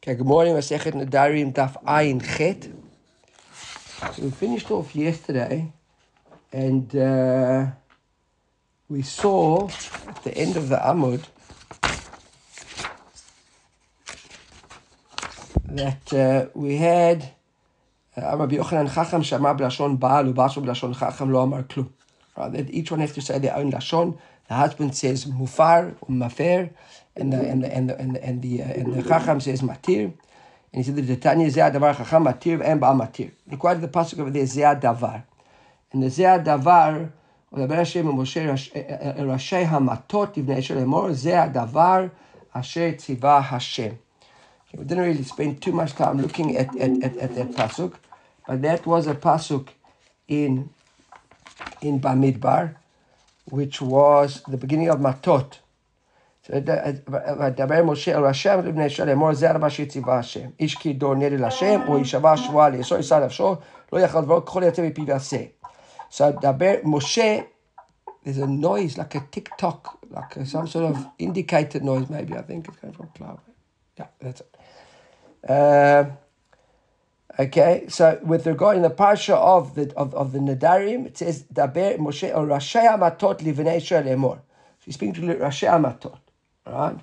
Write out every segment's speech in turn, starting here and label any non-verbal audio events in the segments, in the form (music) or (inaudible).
Okay, good morning, Masechet Nadarim Daf Ayin Chet. So we finished off yesterday, and uh, we saw at the end of the Amud that uh, we had uh, Yochanan Chacham Shama B'lashon Baal Ubashu B'lashon Chacham Lo Amar. Right, that each one has to say their own lashon. The husband says mufar or mafer, and the and the and the and the and the, uh, and the chacham says matir. And he said the Tanya zeh davar chacham matir and baal matir. He quoted the pasuk over there zeh davar, and the zeh davar. מדבר השם למשה ראשי המטות לבני אשר לאמור, זה הדבר אשר ציווה השם. We didn't really spend too much time looking at, at, at, at that pasuk, but that was a pasuk in in Bamidbar, which was the beginning of Matot. וידבר משה אל השם לבני ישראל לאמור זה הרבה שציווה השם. איש כי דור נדר להשם, או יישבע שבועה לאסור ישר נפשו, לא יכל דברו ככל יוצא מפיו יעשה. So דבר משה, there's a noise like a tick tock, like a, some sort of indicator noise maybe, I think it's coming from cloud. Yeah, that's it. Uh, Okay, so with regard in the parsha of the of, of the Nadarim, it says Daber Moshe or Rashi Amatot Livnei Israel Emor. He's speaking to Rashi Amatot, right?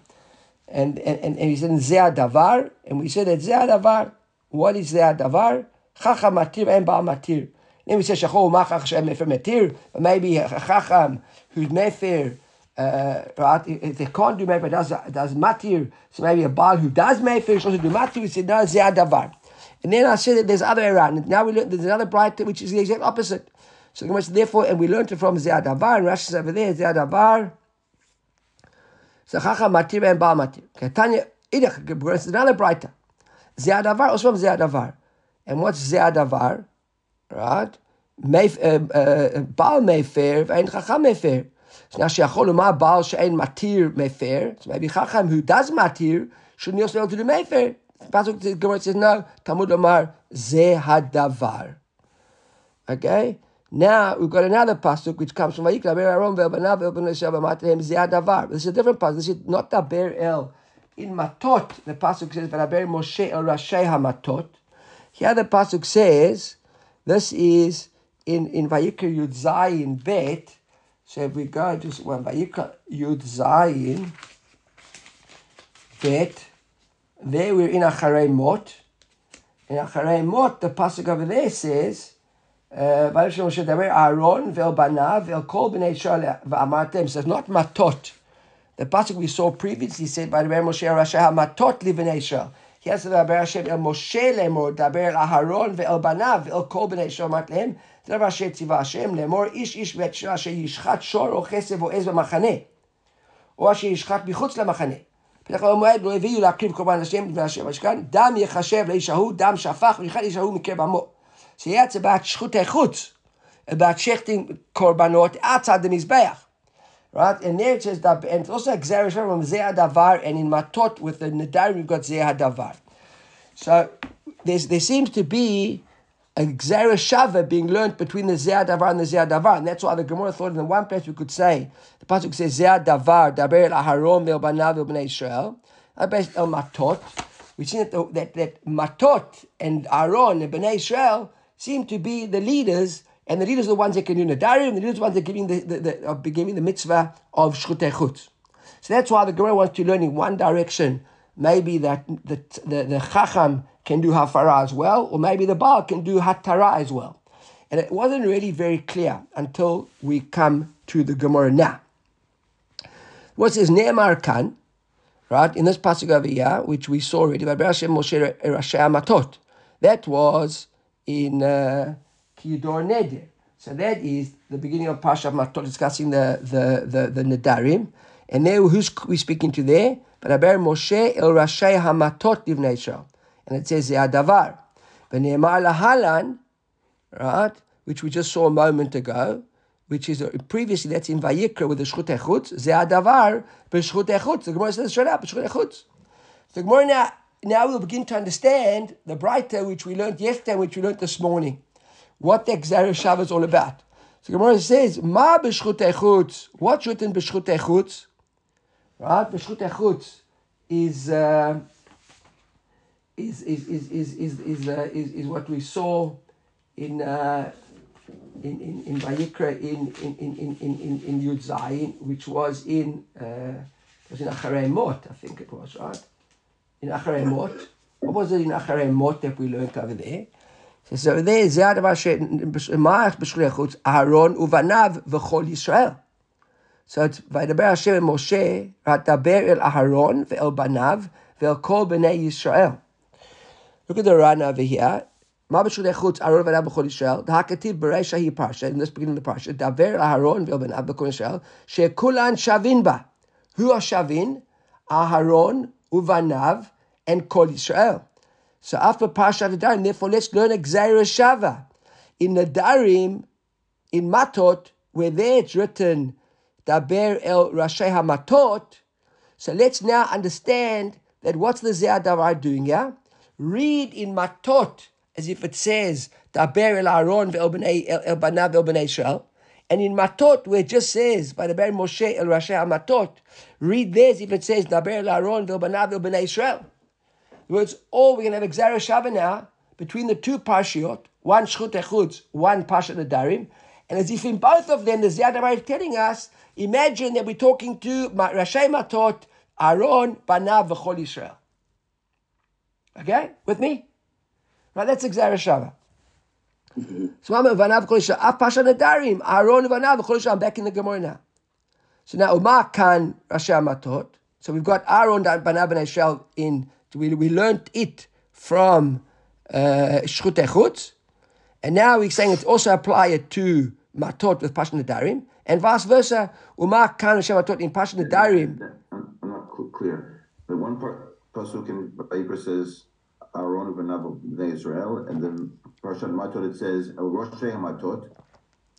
And and, and, and he said Zeh Davar, and we said that Zeh Davar. What is Zeh Davar? Chacham Matir and Baal Matir. Then we say Shachol Machach Shem Mefer Matir, but maybe Chacham who's Mefer. Uh, right? If they can't do Mefer, does does Matir. So maybe a Baal who does Mefer, should also do Matir. We said no Zeh Davar. And then I said that there's other Iran. Now we learn there's another bright which is the exact opposite. So therefore, and we learned it from Ziyadavar, and Rashi says over there, Ziyadavar, Zachacha Matir and Baal Matir. Okay, Tanya, Idach, there's another brighter. Ziyadavar, also from Ziyadavar. And what's Ziyadavar? Right? Uh, uh, Baal Mayfair, and Chacham Mayfair. So now Sheachol Umar Baal She'en Matir Mayfair. So maybe Chacham who does Matir shouldn't also be able to do Mayfair. Pasuk Gemara says no. Talmud Omar ze hadavar. Okay. Now we've got another pasuk which comes from Vayikra Ber Aaron ve'Banav ve'Bnei Matem ze hadavar. This is a different pasuk. This is not Daber El. In Matot, the pasuk says V'Daber Moshe El Rashi Hamatot. Here the pasuk says this is in in Vayikra Yud Zayin Bet. So if we go to one Vayikra Yud Zayin Bet. There we're in Acharei Mot. In Acharei Mot, the pasuk over there says, "Vayishem Moshe Daber Aaron ve'el banav ve'el kol b'nei Yisrael v'amartem." Says not matot. The pasuk we saw previously said by Daber Moshe Rashi matot livnei Yisrael. Here says Daber Hashem el Moshe lemor Daber el Aharon ve'el banav ve'el kol b'nei Yisrael martem. דבר אשר ציווה השם לאמור איש איש בית אשר ישחט שור או כסף או עז במחנה או אשר ישחט מחוץ למחנה בדרך כלל במועד לא הביאו להקריב קורבן השם לפני השם המשכן, דם יחשב לאיש ההוא, דם שפך, ויחד איש ההוא מקרב עמו. About shchutei chutz, about shechting korbanot outside the mizbeach. Right? And there it says that, and it's also exeris from Zeh Davar, and in Matot with the Nadarim we've got Zeh Davar. So there seems to be a Shava being learned between the Zeh Davar and the Zeh Davar. And that's why the Gemara thought in the one place we could say, the Pasuk says Zeh Davar, Daber el Aharon ve'el banav ve'el b'nei Israel. Based on Matot. We've seen that, that, that Matot and Aaron and b'nei Israel seem to be the leaders, and the leaders are the ones that can do Nadarim, and the leaders are the ones that are giving the, the, the, uh, are giving the mitzvah of Shchutei Chutz. So that's why the Gemara wants to learn in one direction, maybe that the, the, the Chacham can do hafara as well, or maybe the Baal can do hatara as well. And it wasn't really very clear until we come to the Gemara now. What says Ne'emar Kan, right, in this passage over here, which we saw already, Moshe Matot. That was in uh, Neder. So that is the beginning of Pasha Matot, discussing the, the, the, the Nedarim. And there, who's we speaking to there? But Moshe El Rashi Hamatot Livnei Israel and it says Ze'adavar. V'ne'emar lahalan, right, which we just saw a moment ago, which is uh, previously that's in Vayikra with the Shchut Echutz, Ze'adavar, b'Shchut Echutz. The Gemara says straight up, b'Shchut Echutz. The Gemara now, now we'll begin to understand the brighter which we learned yesterday, which we learned this morning, what the Xer Shav is all about. So Gemara says, Ma b'Shchut Echutz. What's written b'Shchut Echutz? Right, b'Shchut Echutz is... Uh, is is is is is is, uh, is, is what we saw in uh, in in in Vayikra in in in in in in, in Yud Zayin, which was in uh, was in Acharei Mot, I think it was right. In Acharei Mot, what was it in Acharei Mot that we learned over there? So there, זה הדבר שמה בשליחות, אהרון ובניו וכל ישראל. So וידבר השם אל משה, ותדבר אל אהרון ואל בניו ואל כל בני ישראל. Look at the Rana over here. In this beginning of the parsha, Daver Aharon v'Yobenav b'Kol Yisrael, shekulan shavin ba. Who are shavin? Aharon, Uvanav, and Kol Yisrael. So after Parshat Nadarim, therefore let's learn Exera Shava. In the darim in Matot, where there it's written, daver el Rashi HaMatot, so let's now understand that what's the Zeh Davar doing here? Read in Matot as if it says, Daber el Aaron ve'el banav ve'el bnei Israel. And in Matot, where it just says, by the Ber Moshe el Rashi HaMatot, read this if it says, Daber el Aaron ve'el banav ve'el bnei Israel words, or we're going to have Shava now between the two Parshiot, one Shchut Echutz, one Parshat Nadarim, and as if in both of them, the Ziyad is telling us, imagine that we're talking to Rashi Matot, Aaron, Banav, V'chol Yisrael. Okay? With me? Right, that's Gzera Shava. So I'm back in the Gemara now. So now, Umar Kan Rashi Matot, so we've got Aaron, Banav, and Yisrael in we, we learned it from uh, Echutz, and now we're saying it also apply it to Matot with Pashan Darim, and vice versa, Umar Kan Hashem Matot in Pashan Darim. I'm, I'm not clear. The one part, Pasuk in says, Aaron Benav Bnei Israel, and then Parshat Matot it says, El Rosh Matot,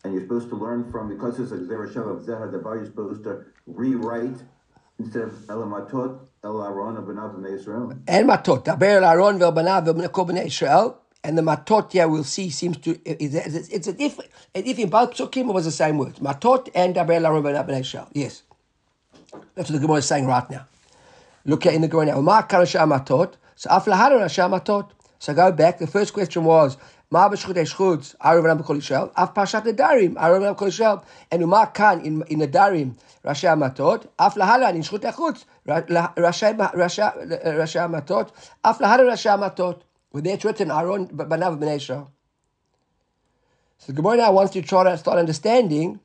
and you're supposed to learn from, because it's a Zerashav of Zehar Dabar, you're supposed to rewrite instead of El Matot, El Aaron Benav Bnei Israel. And Matot, Daber Aaron Vel Benav Bnei Israel. And the matot here we'll see seems to it's, it's a different And if in both psukim it was the same word matot and daber Aaron Israel yes that's what the Gemara is saying right now look at in the Gemara now so aflahar matot. So go back. The first question was Ma b'shchut eshchutz, Arav Ram b'kol Yisrael, Af Pashat Nedarim, Arav Ram b'kol Yisrael, and Uma Kan in, in Nedarim, Rashi Amatot, Af Lahalan in Shchut Echutz, Rashi Amatot, Af Lahalan Rashi Amatot, with it's written Aaron Banav B'nei Yisrael. So the Gemara now wants to try to start understanding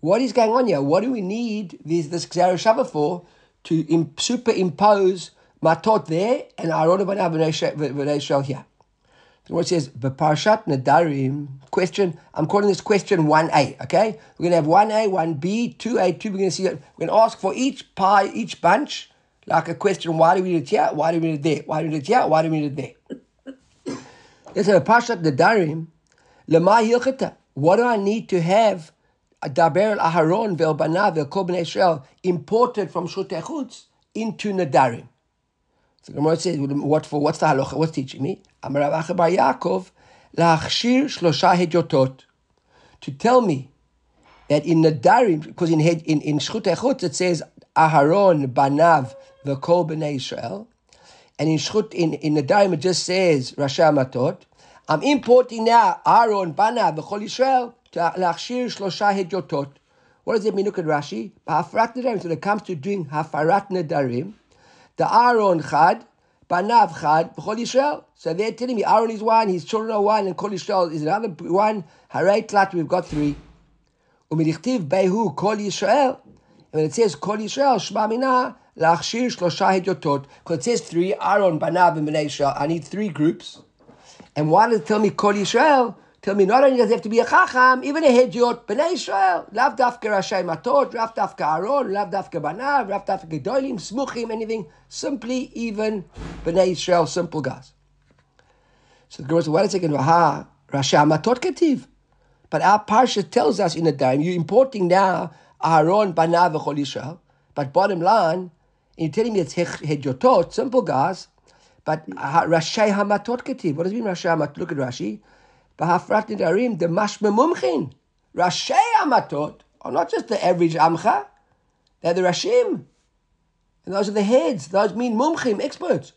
what is going on here. What do we need this, this Xer for to superimpose Matot there and Aaron Banav B'nei Yisrael here? what says, Parshat Nadarim, question, I'm calling this question 1A, okay? We're going to have 1A, 1B, 2A, 2 We're going to see it. We're going to ask for each pie, each bunch, like a question, why do we need it here? Why do we need it there? Why do we need it here? Why do we need it there? Let's have Parshat Nadarim, Lema Hilchata. What do I need to have Daber al-Aharon ve'el-Banav ve'el-Kol Israel imported from Shutei into Nadarim? So Gemara says, what for? What's the halacha? What's teaching me? Amar Rav Bar Yaakov, la'achshir shlosha hedyotot. To tell me that in Nadarim, because in in in it says Aharon banav v'kol bnei Israel, and in Shchut in in the Darim it just says Rasha Matot. I'm importing now Aaron banav v'kol Israel to la'achshir shlosha hedyotot. What does it mean? Look at Rashi. Hafrat nedarim. So when it comes to doing hafarat nedarim, the Aaron chad Banav Chad, B'chol Yisrael. So they're telling me Aaron is one, his children are one, and Kol Yisrael is another one. Haray Tlat, we've got three. Umirichtiv Behu Kol Yisrael. And when it says Kol Yisrael, Shema Mina, Lachshir Shlosha Hidyotot. Because it says three, Aaron, Banav, and Bnei Yisrael. I need three groups. And why does it tell me Kol Yisrael? Tell me not only does it have to be a chacham, even a hedyot, b'nei Israel, lav dafka Rashi Matot, lav dafka Aaron, lav dafka Banav, lav dafka Gedolim, Smuchim, anything, simply even b'nei Israel, simple guys. So the girl says, wait a second, Raha, Rashi Matot ketiv. But our parsha tells us in the time, you're importing now Aaron, Banav, Chol Israel, but bottom line, you're telling me it's hedyotot, simple guys, but Rashi Hamatot ketiv. What does it mean Rashi Hamatot? Look at Rashi. Bahafrat Nidarim, the Mashma Mumchin. Rashi Amatot are not just the average Amcha, they're the Rashim. And those are the heads. Those mean Mumchim, experts.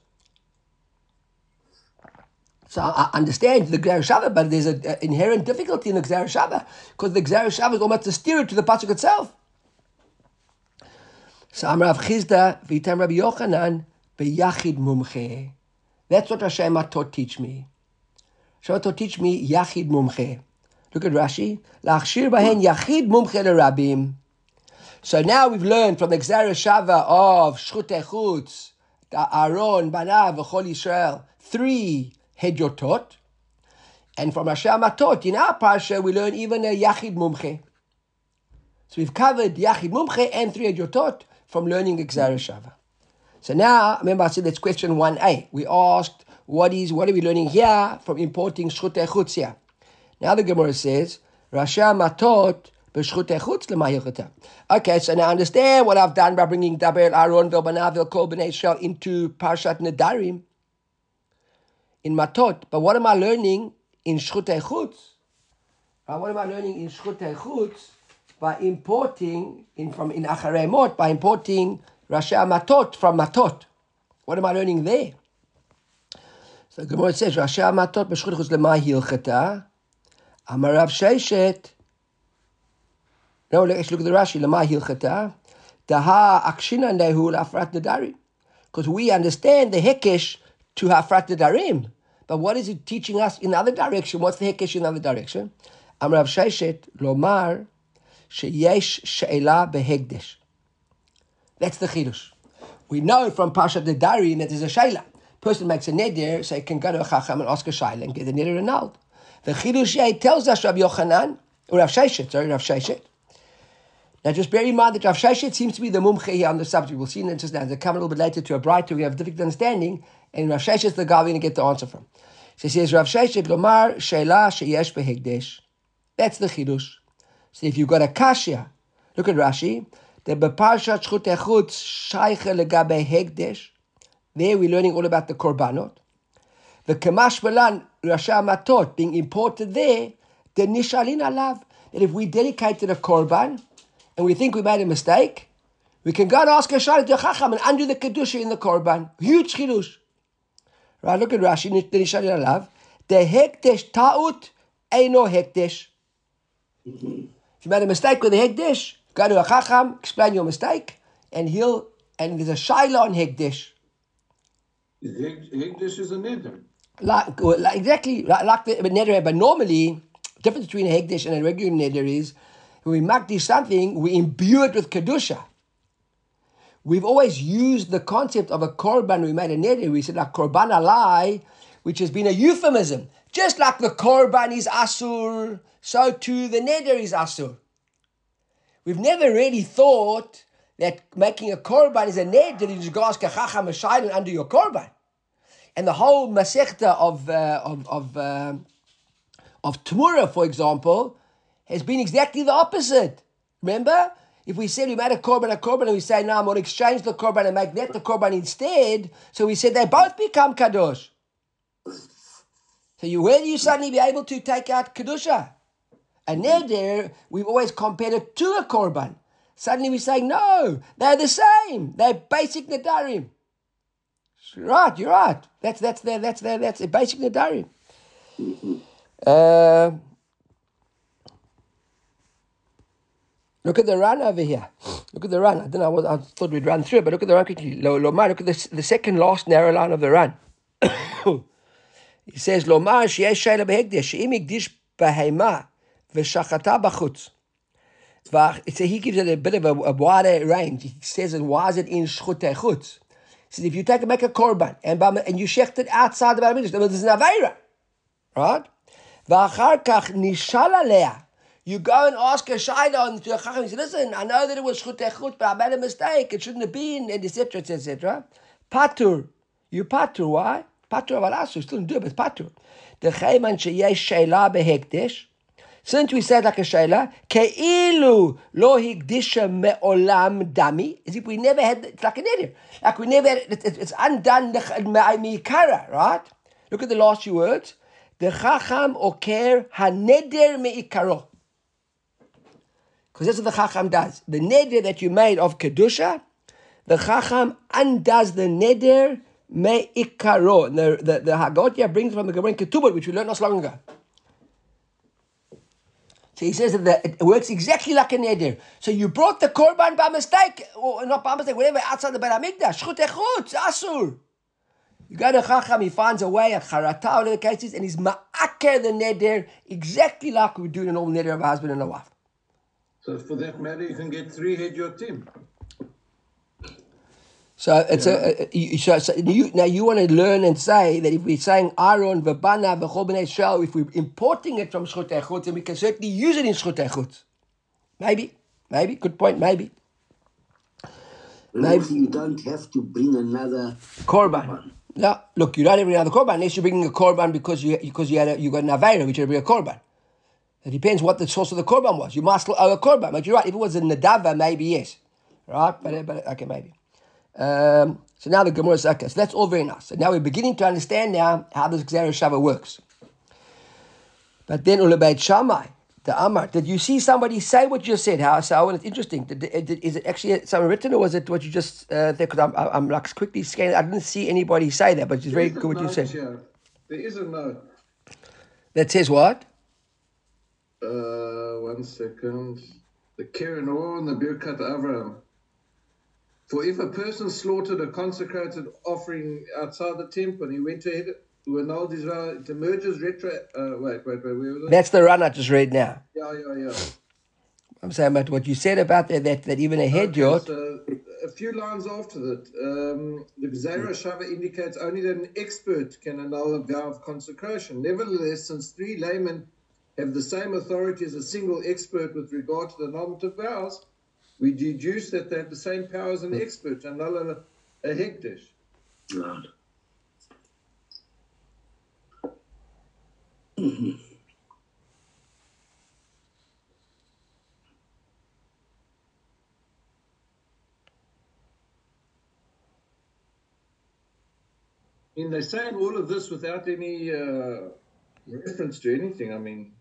So I understand the Gzer Shava, but there's an inherent difficulty in the Gzer because the Gzer Shava is almost a steer to the pasuk itself. So Amrav Chisda v'yitem Rabbi Yochanan beyachid mumche. That's what Rashi Matot teach me. Rashi Matot teach me yachid mumche. Look at Rashi. Lachshir bahen yachid mumche lerabim. So now we've learned from the Gzer Shava of Shchut Echutz, Aaron, Banav, V'chol Yisrael, three Hedyotot. And from Rashi Matot, in our Parsha, we learn even a Yachid Mumche. So we've covered Yachid Mumche and three Hedyotot from learning Gzer Shava. So now, remember I said that's question 1a. We asked, what is what are we learning here from importing Shchut Echutz here? Now the Gemara says, Rasha Matot Okay, so now I understand what I've done by bringing Daber Aaron Vilbanav Kol Israel into Parshat Nedarim in Matot. But what am I learning in Shchut Echutz? What am I learning in Shchut Echutz? By importing in from in Acharei Mot, by importing Rasha Matot from Matot. What am I learning there? So the Gemara says Rashi Matot b'Shchut Echutz lema hilchata. Amarav Sheshet. No, let's look at the Rashi. Lama hilchata. Daha akshina nehu lafrat nedari. Because we understand the hekesh to hafrat nedarim. But what is it teaching us in the other direction? What's the hekesh in the other direction? Amrav Sheshet lomar sheyesh she'ela behegdesh. That's the chidush. We know from Parshat Nedarim that there's a sheila. Person makes a neder, so he can go to a chacham and ask a sheila and get the neder annulled. The chidush tells us Rabbi Yochanan, or Rav Sheshet, sorry, Rav Sheshet, now, just bear in mind that Rav Sheshet seems to be the mumche here on the subject. We'll see in just now. They come a little bit later to a brighter. We have difficult understanding, and Rav Sheshet is the guy we're going to get the answer from. So he says, Rav Sheshet lomar sheila sheyesh behegdesh. That's the chidush. So if you've got a kashya, look at Rashi. The beparshat shchut echut shayche legabe hegdesh. There we're learning all about the korbanot. The kamash belan rasha matot being imported there. The nishalin alav that if we dedicated a korban and we think we made a mistake, we can go and ask a to Chacham and undo the kedusha in the korban. Huge chidush. Right? Look at Rashi. The nishalin alav. The hekdesh ta'ut eino hekdesh. If you made a mistake with the hekdesh, go to a Chacham, explain your mistake, and he'll and there's a shayla on hekdesh. Hekdesh is a neder. Like, like exactly like, like the neder, but normally difference between a hekdesh and a regular neder is when we makdish something, we imbue it with kedusha. We've always used the concept of a korban. We made a neder. We said a korban alai, which has been a euphemism. Just like the korban is asur, so too the neder is asur. We've never really thought that making a korban is a neder. You just go ask a chacham a under your korban. And the whole masechta of uh, of of, uh, of Tmura, for example, has been exactly the opposite. Remember? If we said we made a korban a korban and we say, no, I'm going to exchange the korban and make that the korban instead, so we said they both become kadosh. So you, where do you suddenly be able to take out kedusha? And now there, we've always compared it to a korban. Suddenly we say, no, they're the same. They're basic nadarim. Right, you're right. That's that's their that's their that's a basic nadarim. Uh, look at the run over here. Look at the run. I don't know. I thought we'd run through it, but look at the run quickly. Lomar. Look at the, the second last narrow line of the run. (coughs) he says, "Lomar sheyesh shayla behegdesh she'im igdish behema v'shachata b'chutz." So he gives it a bit of a, a wider range. He says, "Why is it in shchutei chutz?" Says, "If you take and make a korban and and you shecht it outside the Beit Hamikdash, there's an avera, right?" V'achar kach nishal. You go and ask a shayla to a chacham. Say, "Listen, I know that it was chutei chutz, but I made a mistake. It shouldn't have been, and etc. etc. etc." Patur, you patur. Why? Patur avalasu. Still do it, but patur. The chayman sheyesh shayla behekdesh. Since we said like a shayla, ke'ilu lo higdisha me'olam dami, as if we never had, it's like a neder. Like we never, it's, it's undone me'ikara, right? Look at the last few words. The chacham oker haneder me'ikaro. Because that's what the chacham does. The neder that you made of kedusha, the chacham undoes the neder me ikaro. And the, the, the Hagotia brings from the Gemara Ketubot, which we learned not so long ago. So he says that the, it works exactly like a neder. So you brought the korban by mistake, or not by mistake, whatever, outside the Beit HaMikdash. Shchut asur. You go to Chacham, he finds a way, a charata, whatever the case is, and he's ma'aker the neder, exactly like we do in a normal neder of a husband and a wife. So for that matter, you can get three hedyotot. So uh, it's a, a, uh, you- so, so you, now you want to learn and say that if we're saying Aaron v'bana v'chol Israel, if we're importing it from Shchut Echutz, then we can certainly use it in Shchut Echutz. Maybe, maybe, good point, maybe. Maybe you don't have to bring another Korban. No, look, you don't have another korban unless you're bringing a korban because you because you had a, you got an avera, which would be a korban. It depends what the source of the korban was. You must owe a korban, but you're right. If it was a nadava, maybe yes, right? But but okay, maybe. Um, so now the Gemara is okay. So that's all very nice. So now we're beginning to understand now how this Gzera Shava works. But then Ulabeit Shammai, the Amar, did you see somebody say what you said? How so? It's interesting. Did, did, is it actually something written or was it what you just uh, there? Because I'm, I'm like quickly scanning. I didn't see anybody say that, but it's very There a good what you said. here. There is a note. That says what? Uh, one second. The Keren Or and the Birkat Avram. For if a person slaughtered a consecrated offering outside the temple and he went ahead to annulled his vow, it emerges retro. Uh, wait, wait, wait. Where was it? That's the run I just read now. Yeah, yeah, yeah. I'm saying about what you said about that, that, that even a head Okay, yacht. so a few lines after that, um, the Gzera Shava indicates only that an expert can annul a vow of consecration. Nevertheless, since three laymen have the same authority as a single expert with regard to the of vows, we deduce that they have the same power as an expert to annul a, a hekdesh. Right. I mean, they're saying all of this without any uh, reference to anything. I mean,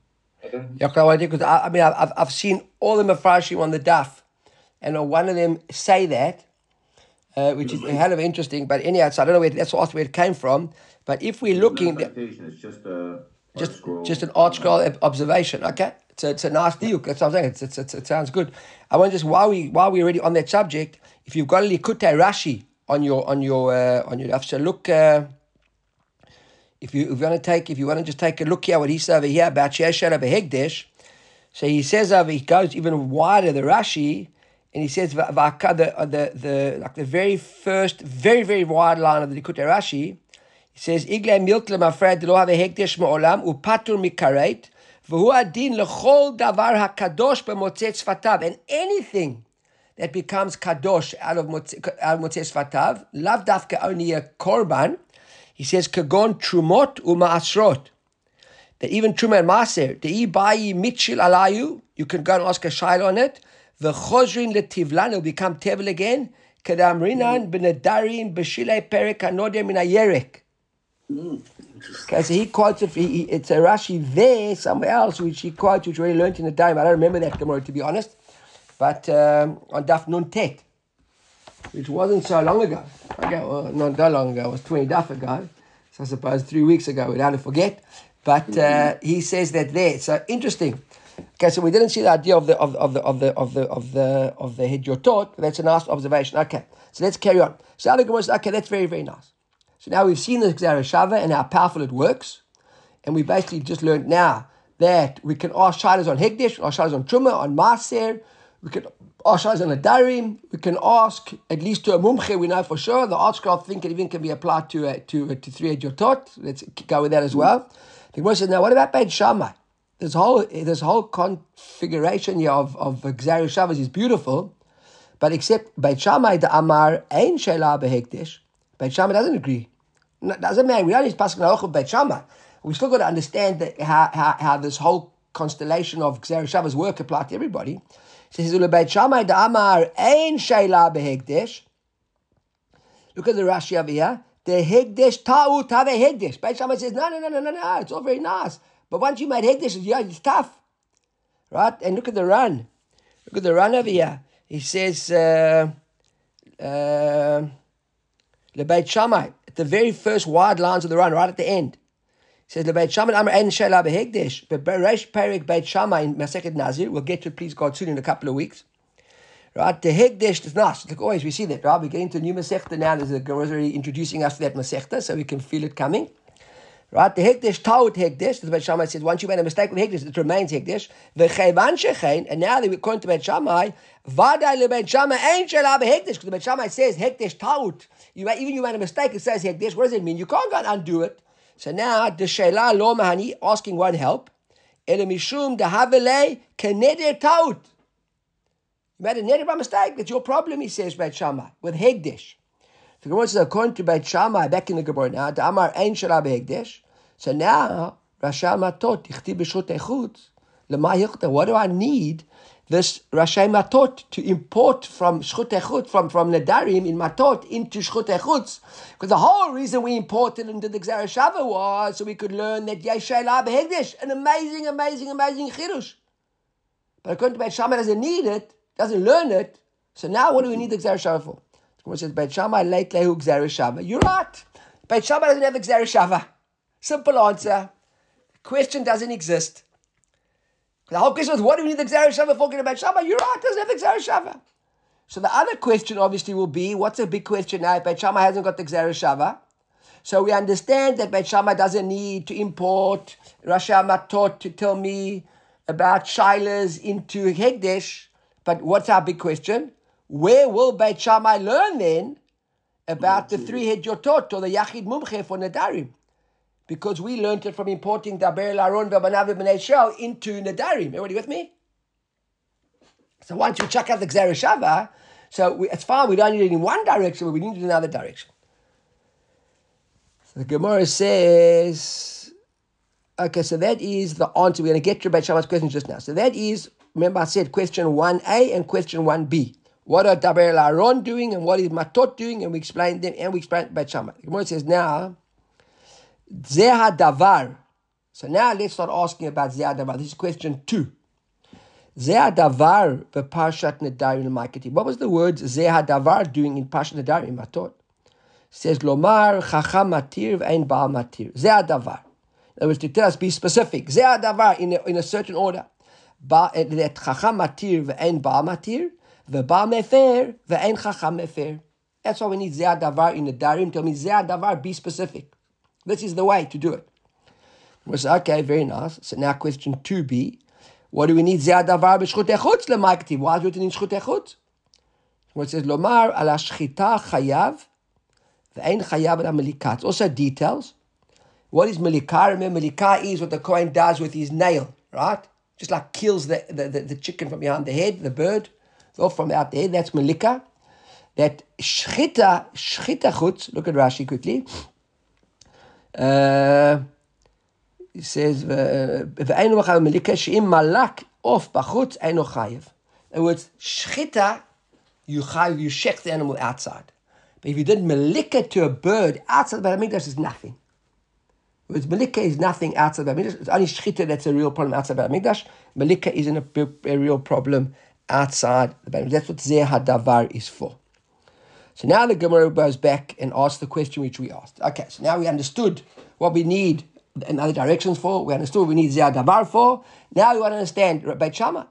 I don't. Yeah, okay, well, because I, I mean, I've, I've- I've seen all the Mepharshim on the daf, and uh, one of them say that, uh, which is a hell of interesting. But anyhow, so I don't know where that's also where it came from. But if we're looking, No it's just a just scroll. just an ArtScroll observation. Okay, it's a, it's a nice deal. That's what I'm saying. It's, it's, it's, it sounds good. I want just while we while we're already on that subject, if you've got a Likutei Rashi on your on your uh, on your daf, so look. Uh, if you if you want to take if you want to just take a look here what he says over here about Sheshel of Hegdesh, so he says over he goes even wider the Rashi, and he says the uh, the the like the very first very very wide line of the Likutei Rashi. He says Igle miltle mafred lo have Hegdesh ma'olam upatur mikaret v'hu adin lechol davar hakadosh b'motzei tzfatav and anything that becomes kadosh out of motzei tzfatav lav dafka only a korban. He says kagon trumot u'ma'asrot that even Truma and Maser, the Ibai Mitchil Alayu, you can go and ask a shail on it. The Chozrin Letivlan will become Tevel again. Kedamrinan Benedarim Beshile Perek Anodem in Ayerek. Okay, so he quotes it, he, it's a Rashi there, somewhere else, which he quotes, which we already learned in the time. I don't remember that Gemara, to be honest. But um, on Daf Nun Tet, which wasn't so long ago. Okay, well, not that long ago, it was 20 Daf ago. So I suppose three weeks ago, we don't forget. But uh, he says that there. So interesting. Okay, so we didn't see the idea of the of of the of the of the of the of the taught, that's a nice observation. Okay, so let's carry on. So the Gemara says, okay, that's very very nice. So now we've seen the Shava and how powerful it works, and we basically just learned now that we can ask shilas on Hegdish, ask shilas on Truma, on Maser, we can ask shilas on Adarim, we can ask at least to a Mumche, we know for sure. The art think it even can be applied to uh, to uh, to three Ed Yotot. Let's go with that as well. The Gemara says, now what about Beit Shammai? This whole this whole configuration here of of Shavas is beautiful, but except Beit Shammai the Amar Ein Sheila Behekdesh. Beit Shammai doesn't agree. No, doesn't matter. We don't need Pasuk Naloch of Beit Shammai. We still got to understand that how, how, how this whole constellation of Shavas work apply to everybody. It says Beit Shammai the Amar Ein Sheila Behekdesh. Look at the Rashi over here. The Hegdesh Ta'ut have a Hegdesh. Beit Shammai says, no, no, no, no, no, no. It's all very nice. But once you made Hegdesh, yeah, it's tough. Right? And look at the run. Look at the run over here. He says, uh, uh, LeBeit Shammai, at the very first wide lines of the run, right at the end. He says, "Lebeit Shammai Amar Ein Sheila Behegdesh." But Beresh Perik Beit Shammai in Masechet Nazir. We'll get to it, please God, soon in a couple of weeks. Right, the Hegdesh is nice. Like always, we see that. Right, we're getting to a new Masechta now. There's a Gemara introducing us to that Masechta, so we can feel it coming. Right, the Hekdesh Taut Hekdesh, the Beit Shammai says, once you made a mistake with Hekdesh, it remains Hekdesh. V'chevan shechein, and now they according to Beit Shammai, Vadai le Beit Shammai ain't shela Hekdesh, because the Beit Shammai says Hekdesh Taut. You even you made a mistake, it says Hekdesh. What does it mean? You can't go and undo it. So now the Sheila Lo Mahani asking one help. Ele mishum de havele keneder taut. You made a neder by mistake. That's your problem, he says Beit Shammai with Hekdesh. The Gemara says, according to Beit Shammai, back in the Gemara now, the Amar Ein Shara Behekdesh. So now, Rasha Matot, Tichti B'Shut Echutz, Lema Yichta, what do I need this Rasha Matot to import from Shchut Echutz, from, from Nadarim in Matot into Shchut Echutz? Because the whole reason we imported into the Gzara Shava was so we could learn that Yeshayla Behekdesh, an amazing, amazing, amazing Chidush. But according to Beit Shammai, doesn't need it, doesn't learn it. So now what do we need the Gzara Shava for? Lehu. You're right. Beit Shammai doesn't have a. Simple answer. Question doesn't exist. The whole question was, what do we need the gzera shava for? Beit Shammai, you're right. Doesn't have a. So the other question obviously will be, what's a big question now? If Beit Shammai hasn't got the? So we understand that Beit Shammai doesn't need to import Rasha Matot to tell me about Shilas into Hegdesh. But what's our big question? Where will Beit Shammai learn then about the three head yotot or the Yachid Mumche for Nadarim? Because we learned it from importing Daber Laron V'Banav B'nei Shal into Nadarim. Everybody with me? So once you check out the Gzera Shava, so we, it's fine, we don't need it in one direction, but we need it in another direction. So the Gemara says, okay, so that is the answer. We're going to get to Beit Shammai's question just now. So that is, remember I said question 1a and question 1b. What are Daber Aaron doing and what is Matot doing? And we explain them and we explain Beit Shammai. The Gemara says now, Zeha Davar. So now let's start asking about Zeha Davar. This is question two. Zeha Davar Parshat Nedarim Makati. What was the word Zeha Davar doing in Parshat Nedarim Matot? says Lomar Chacham Matir Ve'en Baal Matir. Zeha Davar. Other words, to tell us, be specific. Zeha Davar in a, in a certain order. Ba, that Chacham Matir Ve'en Baal Matir. Ve'ba mefer, ve'en chacham mefer. That's why we need zeh davar in the darim. Tell me zeh davar, be specific. This is the way to do it. We say, okay, very nice. So now question 2b. What do we need zeh davar b'shchut echutz lemaktiv? Why is it in shchut echutz? What says, lomar ala shchita chayav, ve'en chayav ala melika. It's also details. What is melika? Remember, is what the Kohen does with his nail, right? Just like kills the, the, the, the chicken from behind the head, the bird. So from out there, that's Malika. That Shchita, Shchita Chutz, look at Rashi quickly. Uh, says, V'einu machav Malika, she'im malak off bachutz, einu chayiv. In other words, Shchita, you chayiv, you shech the animal outside. But if you did Malika to a bird outside the Beit is nothing. Whereas Malika is nothing outside the Beit It's only Shchita that's a real problem outside the Beit Malika isn't a, a real problem outside the Beit That's what Zeh Hadavar is for. So now the Gemara goes back and asks the question which we asked. Okay, so now we understood what we need in other directions for. We understood what we need Zeh Hadavar for. Now we want to understand Beit Shammai.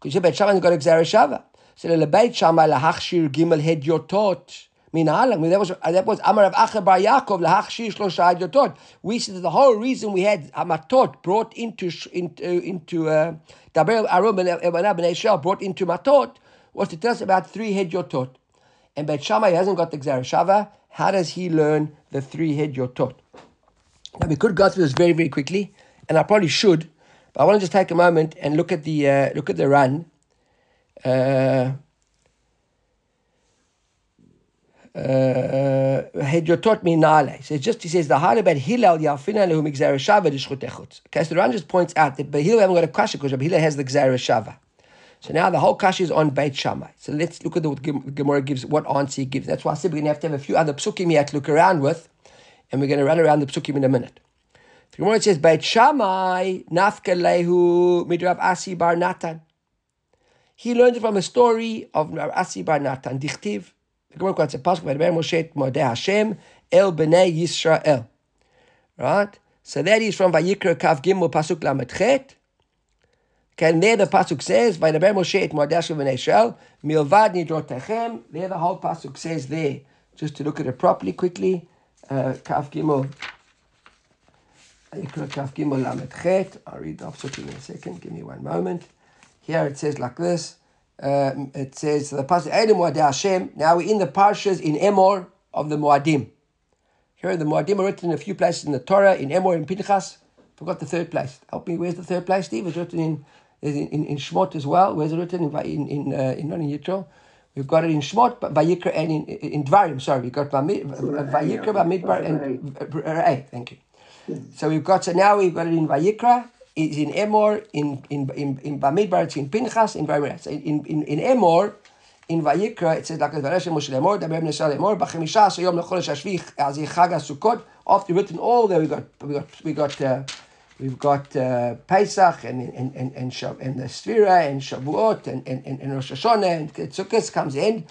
Because Beit Shammai has got a Gzera Shava. So the Beit Shammai lahachshir gimel hed yotot. That was that was Amar Acher Bar Yaakov lahachshir shlosha yotot. We said that the whole reason we had Amatot brought into into into uh, Daber Arum and brought into Matot was to tell us about three head yotot. And Beit Shammai hasn't got the Gzera Shava. How does he learn the three head yotot? Now we could go through this very very quickly, and I probably should, but I want to just take a moment and look at the uh, look at the run. Uh, Uh, uh, Hedyotot minale. So just he says the about Hillel Yalfina lehu migzera shava d'shchutechutz. Okay, so the Ran just points out that But Hillel haven't got a kasha because Hillel has the gzera shava. So now the whole kasha is on Beit Shammai. So let's look at what Gemara gives, what answer he gives. That's why I said we're going to have to have a few other psukim here to look around with, and we're going to run around the psukim in a minute. The Gemara says Beit Shammai nafka lehu midrav Asi bar Natan. He learned it from a story of Asi bar Natan. Dichtiv. The Gemara quotes a pasuk by Moshe Modeh Hashem El Bnei Yisrael. Right? So that is from Vayikra Kav Gimel Pasuk Lamed Chet. Okay, and there the pasuk says, "Vaydaber Moshe et Moadesh Bnei Israel milvad nidrotechem." There the whole pasuk says there. Just to look at it properly, quickly, Kav Gimel. Vayikra Kav Gimel Lamed Chet. I'll read the opposite in a second. Give me one moment. Here it says like this. Um, it says the pasuk Edim Moadei Hashem. Now we're in the parshas in Emor of the Moadim. Here the Moadim are written in a few places in the Torah, in Emor and Pinchas. Forgot the third place. Help me. Where's the third place, Steve? It's written in in, in, in Shmot as well. Where's it written in in in, uh, in not in Yitro? We've got it in Shmot, but Vayikra and in in Dvarim. Sorry, We've got Vayikra, Bamidbar, and Ra'eh. Thank you. So we've got so now we've got it in Vayikra It's in Emor, in in in, in Bamidbar, it's in Pinchas, in Dvarim. So in in in Emor. In Vayikra, it says like Varashem Moshe Lemor, Daber Bnei Lemor, B'chemisha Yom Lechodesh Hashvich as Chag Sukkot. After written all there, we got we got we got uh, we've got uh, Pesach and and and and, Shav, and the Sfira and Shavuot and and, and, and Rosh Hashanah and Sukkot comes in.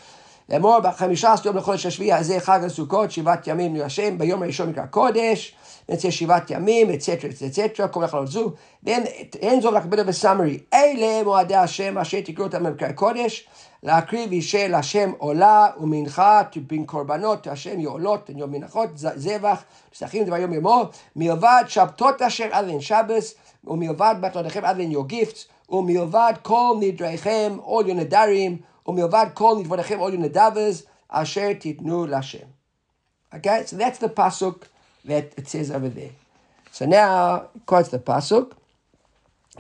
לאמור בחמישה עשרה יום לחודש השביעי הזה חג הסוכות שבעת ימים להשם ביום הראשון מקרא קודש נצא שבעת ימים אצטרה אצטרה כל מחלות זו then אין זו רק בית בסמרי אלה מועדי השם אשר תקראו אותם במקרא קודש להקריב אישה להשם עולה ומנחה בין קורבנות השם יעולות יום מנחות זבח פסחים דבר יום יומו מלבד שבתות אשר עד לן שבס ומלבד בתותיכם עד לן יוגיפט ומלבד כל נדריכם עול יונדרים ומלבד כל נדבריכם עול יונדבס אשר תיתנו להשם. Okay, so that's the pasuk that it says over there. So now, quotes the pasuk.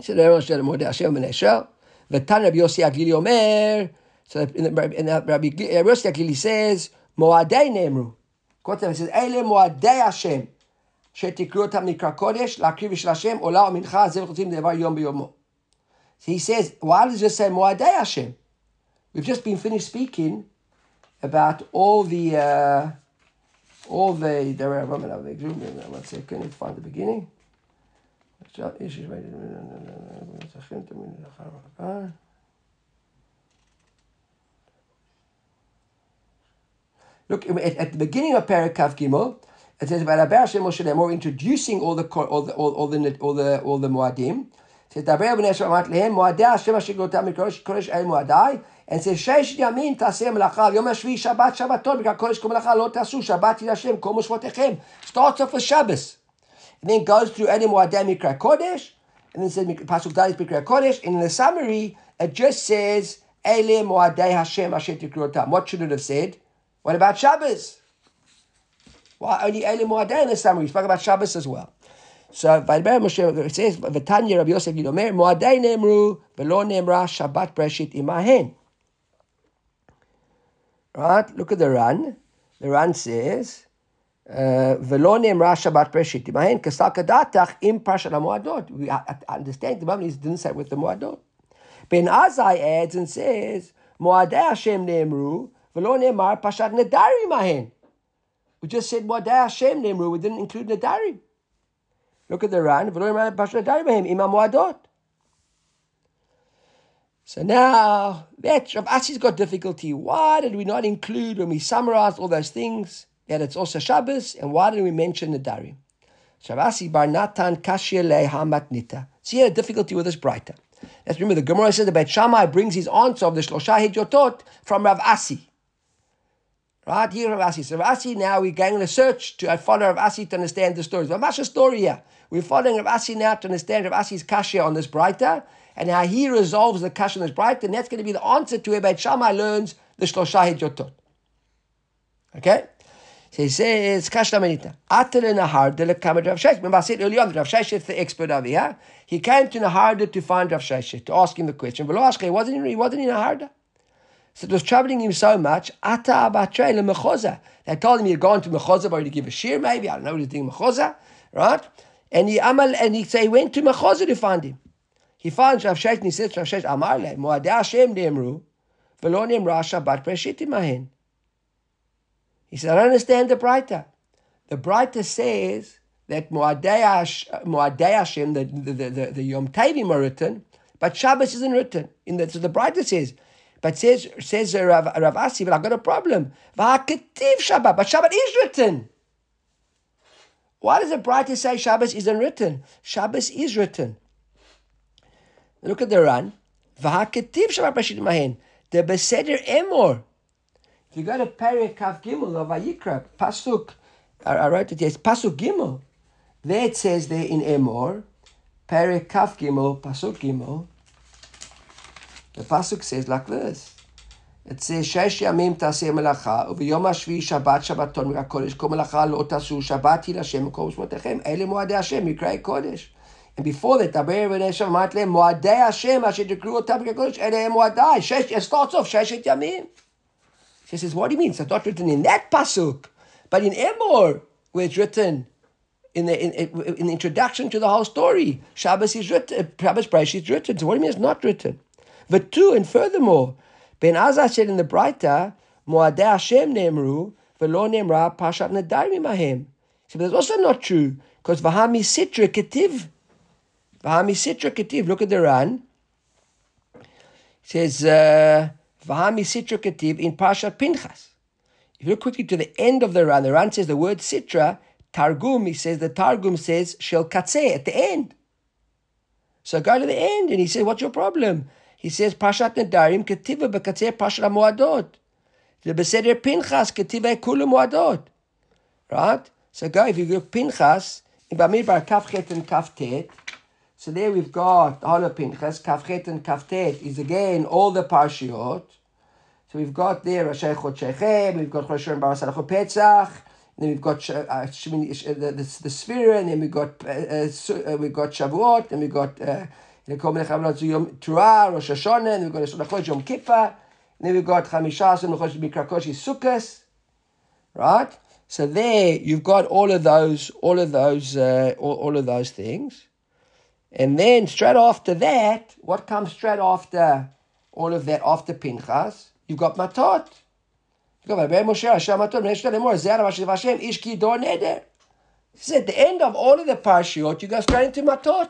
So Hashem ben Eshel. V'tan Rabbi Yossi Aglili Omer. So in the, in the, Rabbi Yossi Aglili says, Moadei Nemru. Quotes them, it says, Eile Moadei Hashem. שתקראו אותם מקרא קודש, להקריב בשביל השם, עולה ומנחה, זה וחוצים דבר יום ביומו. So he says, why does it just say Moadei Hashem? We've just been finished speaking about all the uh, all the there are women of the second, let's see, can you find the beginning. Look at, at the beginning of Parakav Gimel, it says about Abar Hashem Moshe Lemor introducing all the all the all, all the all the all the Moadim. It says Daber b'nei Hashem lehem Moadei Hashem asher gotam mikodesh kodesh el Moadai. And says, Shesh yamin taseh melacha, yom hashvi shabbat shabbatot, b'kar kodesh kol melacha lo tasu, shabbat yid Hashem, kol moshvotechem. Starts off with Shabbos. And then goes through Edim Wadam Mikra Kodesh, and then says Pasuk Dalit Mikra Kodesh. In the summary, it just says, Ele Moadei Hashem Asher Tikrotam. What should it have said? What about Shabbos? Why only Ele Moadei in the summary? We spoke about Shabbos as well. So Vaymer Moshe says, V'tanya Rabbi Yosef Yidomer, Moadei Nemru, Velo Nemra Shabbat Breshit Imahen Right? Look at the run. The run says, ולא נאמרה שבת בראשית. תימהן כסל כדתך עם פרשת המועדות. We understand the Bible didn't say with the מועדות. Ben Azai adds and says, מועדי השם נאמרו, ולא נאמר פרשת נדרים מהן. We just said מועדי השם נאמרו, we didn't include נדרים. Look at the run, ולא נאמר פרשת נדרים מהן, עם המועדות. So now, that Rav Asi's got difficulty. Why did we not include, when we summarized all those things, that it's also Shabbos, and why didn't we mention the? So Rav Asi bar Natan kashir hamatnita. So he had a difficulty with this brighter. Let's remember, the Gemara says that Shammai brings his answer of the Shlosha Hidyotot from Rav Asi. Right here, Rav Asi. So Rav Asi, now we're going on a search to uh, follow Rav Asi to understand the stories. But much a story here. We're following Rav Asi now to understand Rav Asi's kashir on this brighter and how he resolves the kashan that's bright, then that's going to be the answer to where Beit Shammai learns the Shlosha Hidyotot. Okay? So he says, Kashna Menita. Atel Nahar de Lekamed Rav Shaish. Remember I said earlier on Rav Shaish is the expert over here. He came to Naharda to find Rav Shaish, to ask him the question. But he wasn't in, he wasn't in Naharda. So it was troubling him so much. Ata Abatre Mechoza. They told him he had gone to Mechoza, but to give a shear maybe. I don't know what he's doing Mechoza. Right? And he, Amal, and he, so he went to Mechoza to find him. He he says to Rav Shech, Amar le, Moadei Hashem ne'emru, v'lo ne'emra Shabbat Breshit imahen. He said, I don't understand the Breita. The Breita says that Moadei Hashem, the, the, the, the, Yom Tovim are written, but Shabbos isn't written. In the, so the Breita says, but says says Rav, Rav Asi, but I've got a problem. V'haketiv Shabbat, but Shabbat is written. Why does the Braita say Shabbos isn't written? Shabbos is written. Look at the run. V'haketiv shavar parashit mahen. The beseder emor. If you go to Perikav Gimel of Vayikra, Pasuk, I, I wrote it, yes, Pasuk Gimel. There it says there in Emor, Perikav Gimel, Pasuk Gimel. The Pasuk says like this. It says, Shesh yamim taseh melacha, uviyom ha-shvi shabbat shabbaton mirakodesh, ko melacha lo tasu shabbat hi la-shem, ko mishmotechem, Hashem, mikrai kodesh. And before that, Taber V'Neshav Matle Moadei Hashem Asher Dekru Otam Kodesh Ele Moadai. It starts off Sheshet Yamim. She says, what do you mean? It's not written in that pasuk, but in Emor, where it's written in the, in, in the introduction to the whole story. Shabbos is written, Shabbos Braish is written. So what do you mean it's not written? But two, and furthermore, Ben Azai said in the Breita, Moadei Hashem Nemru V'lo Nemra Pashat Nadar mahem So that's also not true, because Vahami Sitra Ketiv Vahami Sitra Ketiv, look at the Ran. It says, uh, Vahami Sitra in Pashat Pinchas. If you look quickly to the end of the Ran, the Ran says the word Sitra, Targum, he says, the Targum says, Shel Katzeh, at the end. So go to the end, and he says, what's your problem? He says, Pashat Nedarim, Ketiva Bekatzeh Pashat HaMoadot. The Beseder Pinchas, Ketiva Kulu Moadot. Right? So go, if you go Pinchas, in Bamidbar, Kafchet and Kaftet, so there we've got of Pinchas, Kafchet and Kaftet is again all the Parshiot. So we've got there Rashi Chodshechem, we've got Chosh Bar Salach Petzach, and then we've got uh, uh, the, the, the Sphira, and then we've got uh, uh, we've got Shavuot, and we've got uh, Yom Teruah, Rosh Hashanah, and we've got Chodesh Yom Kippur, and then we've got Chamishas and Chodesh Mikrakoshi Sukkot, right? So there you've got all of those, all of those, uh, all, all of those things. And then straight after that, what comes straight after all of that, after Pinchas? You've got Matot. You've got Moshe, Hashem Matot, Hashem, Ish Dor Neder. This at the end of all of the Parshiot, you go straight into Matot.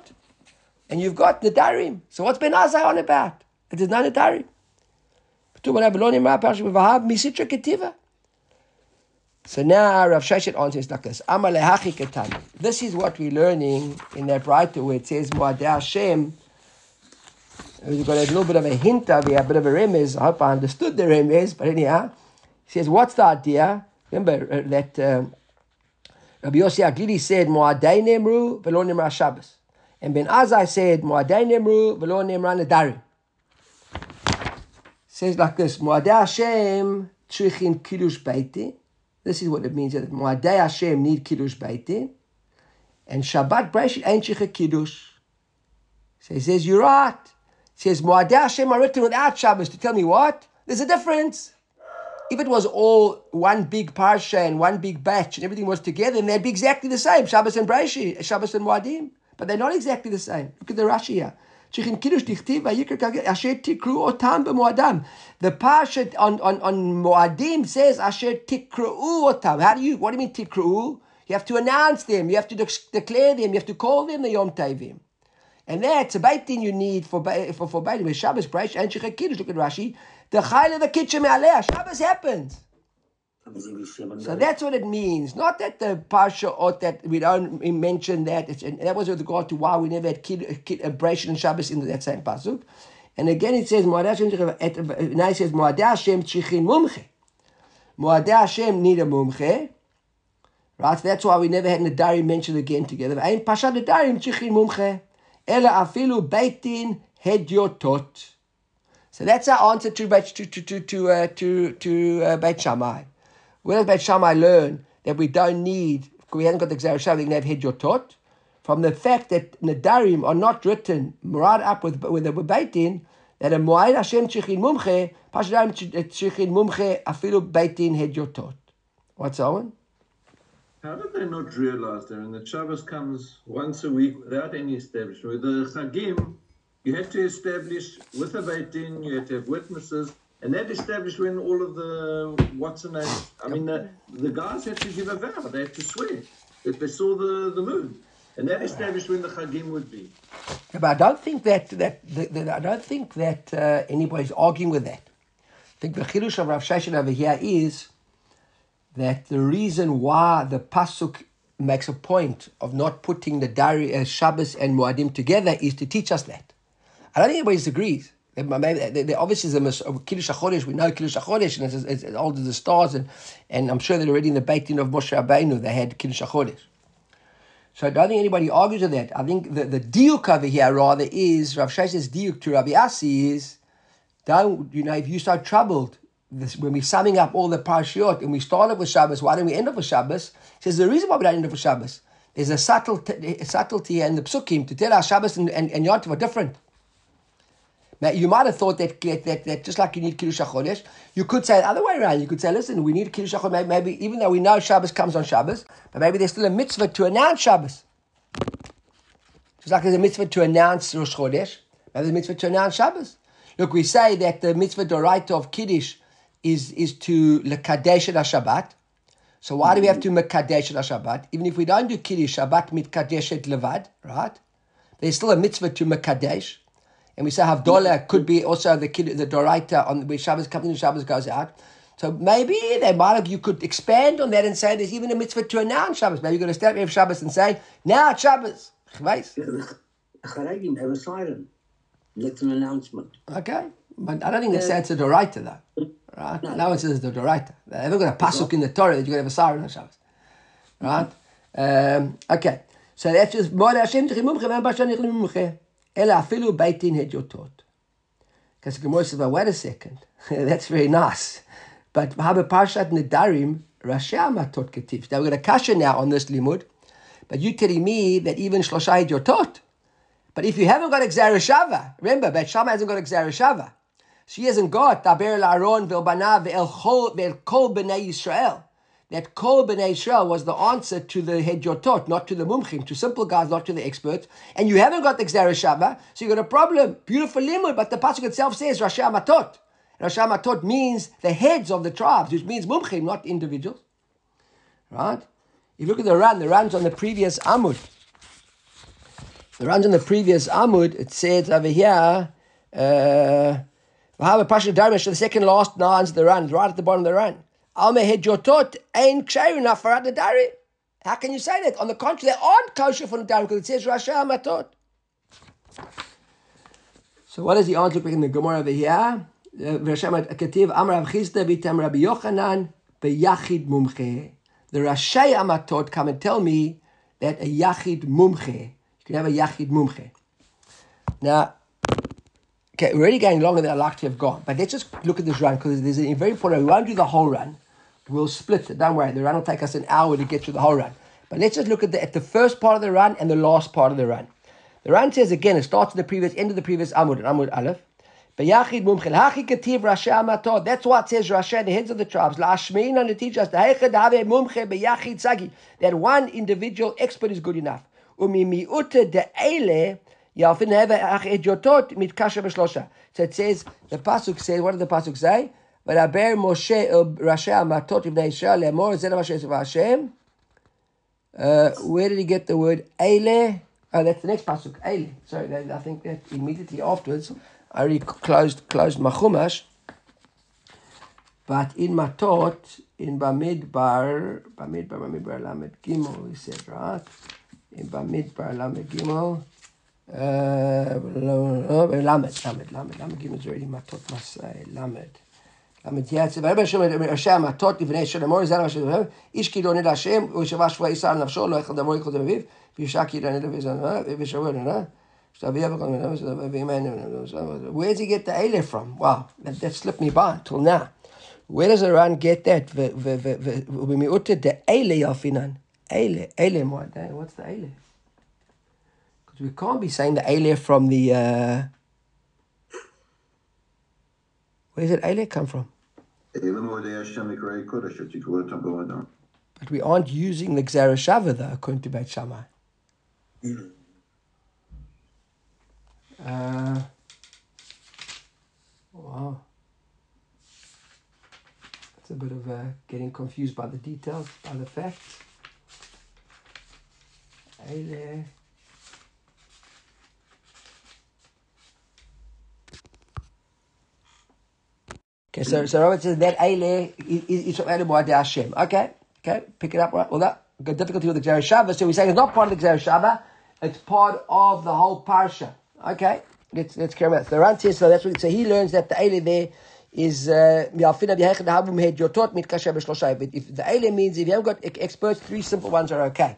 And you've got Nadarim. So what's Ben Azai on about? It is not Nadarim. So now Rav Sheshet answers like this. This is what we're learning in that writer where it says Moadei Hashem. We've got a little bit of a hint of here, a bit of a remez. I hope I understood the remez, but anyhow, he says, what's the idea? Remember uh, that um, Rabbi Yossi HaGlili said, Moadei Nemru, Velo Nemra Shabbos. And Ben Azai said, Moadei Nemru, Velo Nemra. Says like this, Moadei Hashem, Tzrichin Kiddush Beiti. This is what it means that Moadei Hashem need Kiddush Beitin. And Shabbat Breshit ain't Shich Kiddush. So he says, You're right. He says, Moadei Hashem are written without Shabbos to tell me what? There's a difference. If it was all one big parsha and one big batch and everything was together, then they'd be exactly the same, Shabbos and Breshit, Shabbos and Moadim. But they're not exactly the same. Look at the Rashi here. The parsha on, on, on Moadim says Asher Tikru'u Otam. How do you, what do you mean Tikru'u? You have to announce them, you have to declare them, you have to call them the Yom Tavim. And that's a thing you need for for for baitin. Shabbos Breish and Shechak Kiddush. Look at Rashi. The chayla the kitchen me'aleh. Shabbos happens. So that's what it means. Not that the parsha or that we don't mention that. It's, and that was with regard to why we never had kid, kid abrasion and Shabbos in that same pasuk. And again, it says Now it says Hashem tzichin mumche. Moadei Hashem need a mumche. Right. So that's why we never had Nadarim mentioned again together. Ein pasha Nadarim tzichin mumche. Ela afilu beitin hedyotot. So that's our answer to to to to to uh, to, to uh, Beit Shammai. Where does Beit Shammai learn that we don't need, we haven't got the Xer Shabbos, we can have Hedyotot? From the fact that Nadarim are not written right up with, with the Beitin, that a Moed Hashem Chichin Mumche, Pashadarim Chichin eh, Mumche, Afilu Beitin Hedyotot. What's Owen? How did they not realize that? And the Shabbos comes once a week without any establishment. With the Chagim, you had to establish with a Beit Din, you had to have witnesses, and that established when all of the what's the name? I mean, the, the guys had to give a vow. They had to swear that they saw the, the moon, and that established when the Chagim would be. Yeah, but I don't think that that, that, that I don't think that uh, anybody's arguing with that. I think the chidush of Rav Sheshet over here is that the reason why the pasuk makes a point of not putting the diary uh, Shabbos and Muadim together is to teach us that. I don't think anybody disagrees. There obviously is a Kiddush HaChodesh. We know Kiddush HaChodesh, and it's, it's old as the stars, and, and I'm sure that already in the Beit Din of Moshe Rabbeinu they had Kiddush HaChodesh. So I don't think anybody argues with that. I think the, the diuk over here rather is Rav Sheshes diuk to Rabbi Asi is don't you know if you start troubled this, when we're summing up all the parashiot and we started with Shabbos, why don't we end up with Shabbos? He says the reason why we don't end up with Shabbos there's a subtle a subtlety in the psukim to tell us Shabbos and, and, and Yom Tov are different. Now, you might have thought that, that, that, that just like you need Kiddush HaChodesh, you could say the other way around. You could say, listen, we need Kiddush HaChodesh, maybe, even though we know Shabbos comes on Shabbos, but maybe there's still a mitzvah to announce Shabbos. Just like there's a mitzvah to announce Rosh Chodesh, maybe there's a mitzvah to announce Shabbos. Look, we say that the mitzvah doraita of Kiddush is, is to lekadesh Shabbat. So why do we have to mekadesh Shabbat? Even if we don't do Kiddush, Shabbat mitkadeshet levad, right? There's still a mitzvah to mekadesh. And we say Havdalah could be also the kid, the Doraita on where Shabbos comes in, Shabbos goes out. So maybe they might have, you could expand on that and say there's even a mitzvah to announce Shabbos. Maybe you're going to stand up Erev Shabbos and say, now it's Shabbos. Chvais. Charegim have a siren. That's an announcement. Okay. But I don't think they say it's a Doraita though. Right? No one says it's a Doraita. They haven't got a pasuk in the Torah that you're going to have a siren on Shabbos. Right? Um, okay. So that's just, Bashan Ela afilu beitin hedyotot. Because Gemara says, well, wait a second. (laughs) That's very nice. But Parshat Nedarim, Rashi Amatot Ketiv? Now we're going to kasha now on this limud. But you telling me that even Shlosha Hedyotot. But if you haven't got Gzera Shava, remember, Beit Shammai hasn't got Gzera Shava. She hasn't got Daber La'aron Ve'elbanav Ve'el Kol B'nai Yisrael. That Kol B'nai Yisrael was the answer to the Hedyotot, not to the Mumchim, to simple guys, not to the experts. And you haven't got the Gzera Shava, so you've got a problem. Beautiful limud, but the Pasuk itself says Rashi Amatot. Rashi Amatot means the heads of the tribes, which means Mumchim, not individuals. Right? If you look at the run, the run's on the previous Amud. The runs on the previous Amud, it says over here, uh, the second last nines of the run, right at the bottom of the run. How can you say that? On the contrary, they aren't kosher for the Dari because it says Rasha Amatot. So what is the answer in the Gemara over here? Uh, Rashi Ketiv Amar Rav Chisda Vitam Rabbi Yochanan beyachid mumche. The Rashi Amatot come and tell me that a yachid mumche. You can have a yachid mumche. Now, okay, we're already going longer than I'd like to have gone, but let's just look at this run because there's a very important. We won't do the whole run. We'll split it. Don't worry, the run will take us an hour to get through the whole run. But let's just look at the at the first part of the run and the last part of the run. The run says again, it starts at the previous end of the previous Amud, Amud Aleph. That's why it says Rashi, the heads of the tribes. La'ashmeina to teach us. That one individual expert is good enough. Umi. So it says the pasuk says. What did the pasuk say? V'daber Moshe el Rashi Amatot ibnei Yisrael lemor zeh Moshe Hashem. Uh, where did he get the word eile? Oh, that's the next pasuk. Eile. Sorry, that, I think that immediately afterwards. I already closed closed my chumash. But in Matot, in Bamidbar, Bamidbar, Bamidbar, Lamed Gimel, we said, right? In Bamidbar, Lamed Gimel, uh, Lamed, Lamed, Lamed, Lamed Gimel is already Matot Masai, Lamed. No? Where does he get the Eile from? Wow, that, that slipped me by till now. Where does Iran get that? Eile yafinan. Eile, Eile what? What's the Eile? Because we can't be saying the Eile from the. Uh, where does that Eile come from? But we aren't using the Gzera Shava though, according to Beit Shammai. Uh, wow. It's a bit of uh, getting confused by the details, by the facts. Eile. Okay, so so Robert says that Eile is Hashem. Okay, okay, pick it up right. Well, that got difficulty with the Gzer Shava, so we're saying it's not part of the Gzer Shava, it's part of the whole parsha. Okay, let's let's carry on. The Ran says so. That's what so he learns that the Eile there is uh, mitkasher b'shlosha. But if the Eile means if you haven't got experts, three simple ones are okay.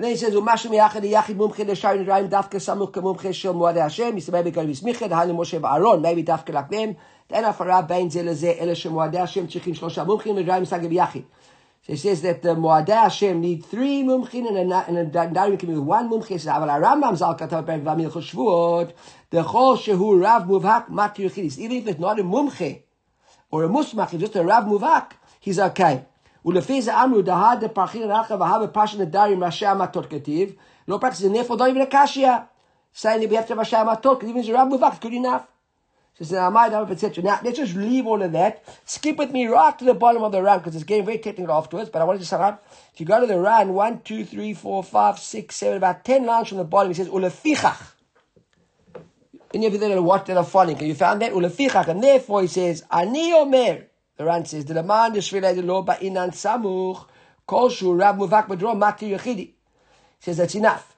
And then he says, "Umashu miyachad yachid mumche l'shayin rayim dafka samuch kemumche shel moadei Hashem." He said, maybe be smicha, the halim Moshe v'Aaron, maybe dafka like them. Then afara bein ze leze ele shemoadei Hashem tzrichim shlosha mumchim l'rayim sagib yachid. So he says that the Moadei Hashem need three mumchin and a, and a darim can be one mumchin. He says, "Aval Rambam zal katav ben v'amil cheshvuot the chol shehu rav muvhak matir chidis." Even if it's not a mumche or a musmach, just a rav muvhak, he's okay. ולפי זה אמרו, דהה דפרחין רחב והה בפרשת נדרים ראשי המטות כתיב, לא practice, and therefore don't even a kashya. Saying that we have to have ראשי המטות, because even if it's a rav muvhak, it's good enough. So says, etc. Now, let's just leave all of that. Skip with me right to the bottom of the run because it's getting very technical afterwards. But I wanted to sum up. If you go to the run, one, two, three, four, five, six, seven, about 10 lines from the bottom, it says, Ulefichach. And you have to watch that are following. You found that? Ulefichach. And therefore he says, Ani Omer. The run says, The man the Shvilei the law ba'inan samuch, kol shu rab muvak badro mati yechidi. Says, that's enough.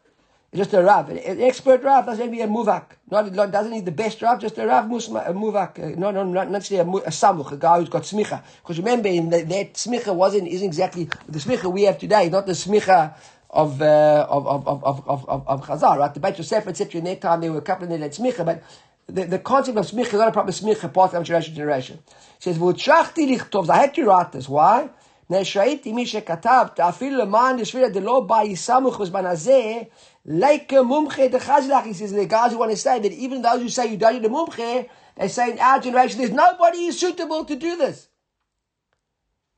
It's Just a Rav. An expert Rav doesn't need a Muvak. Not, doesn't need the best Rav, just a Rav musma, a Muvak. Uh, no, no, not necessarily a, a Samuch, a guy who's got Smicha. Because remember, in the, that Smicha wasn't, isn't exactly the Smicha we have today, not the Smicha of, uh, of, of, of, of, of, of, Chazal, right? The Beit Yosef, etc. In that time, they were a couple of that Smicha, but the, the concept of smicha is not a proper smicha passed down generation to generation. He says, "V'utshachti lichtovs." I had to write this. Why? Neshaiti mi katab ta'afil leman yishvira delo ba'isamuch bezmanazeh like mumche dechazilach. He says the guys who say that even those who say you don't need a mumche, they say in our generation there's nobody who's suitable to do this.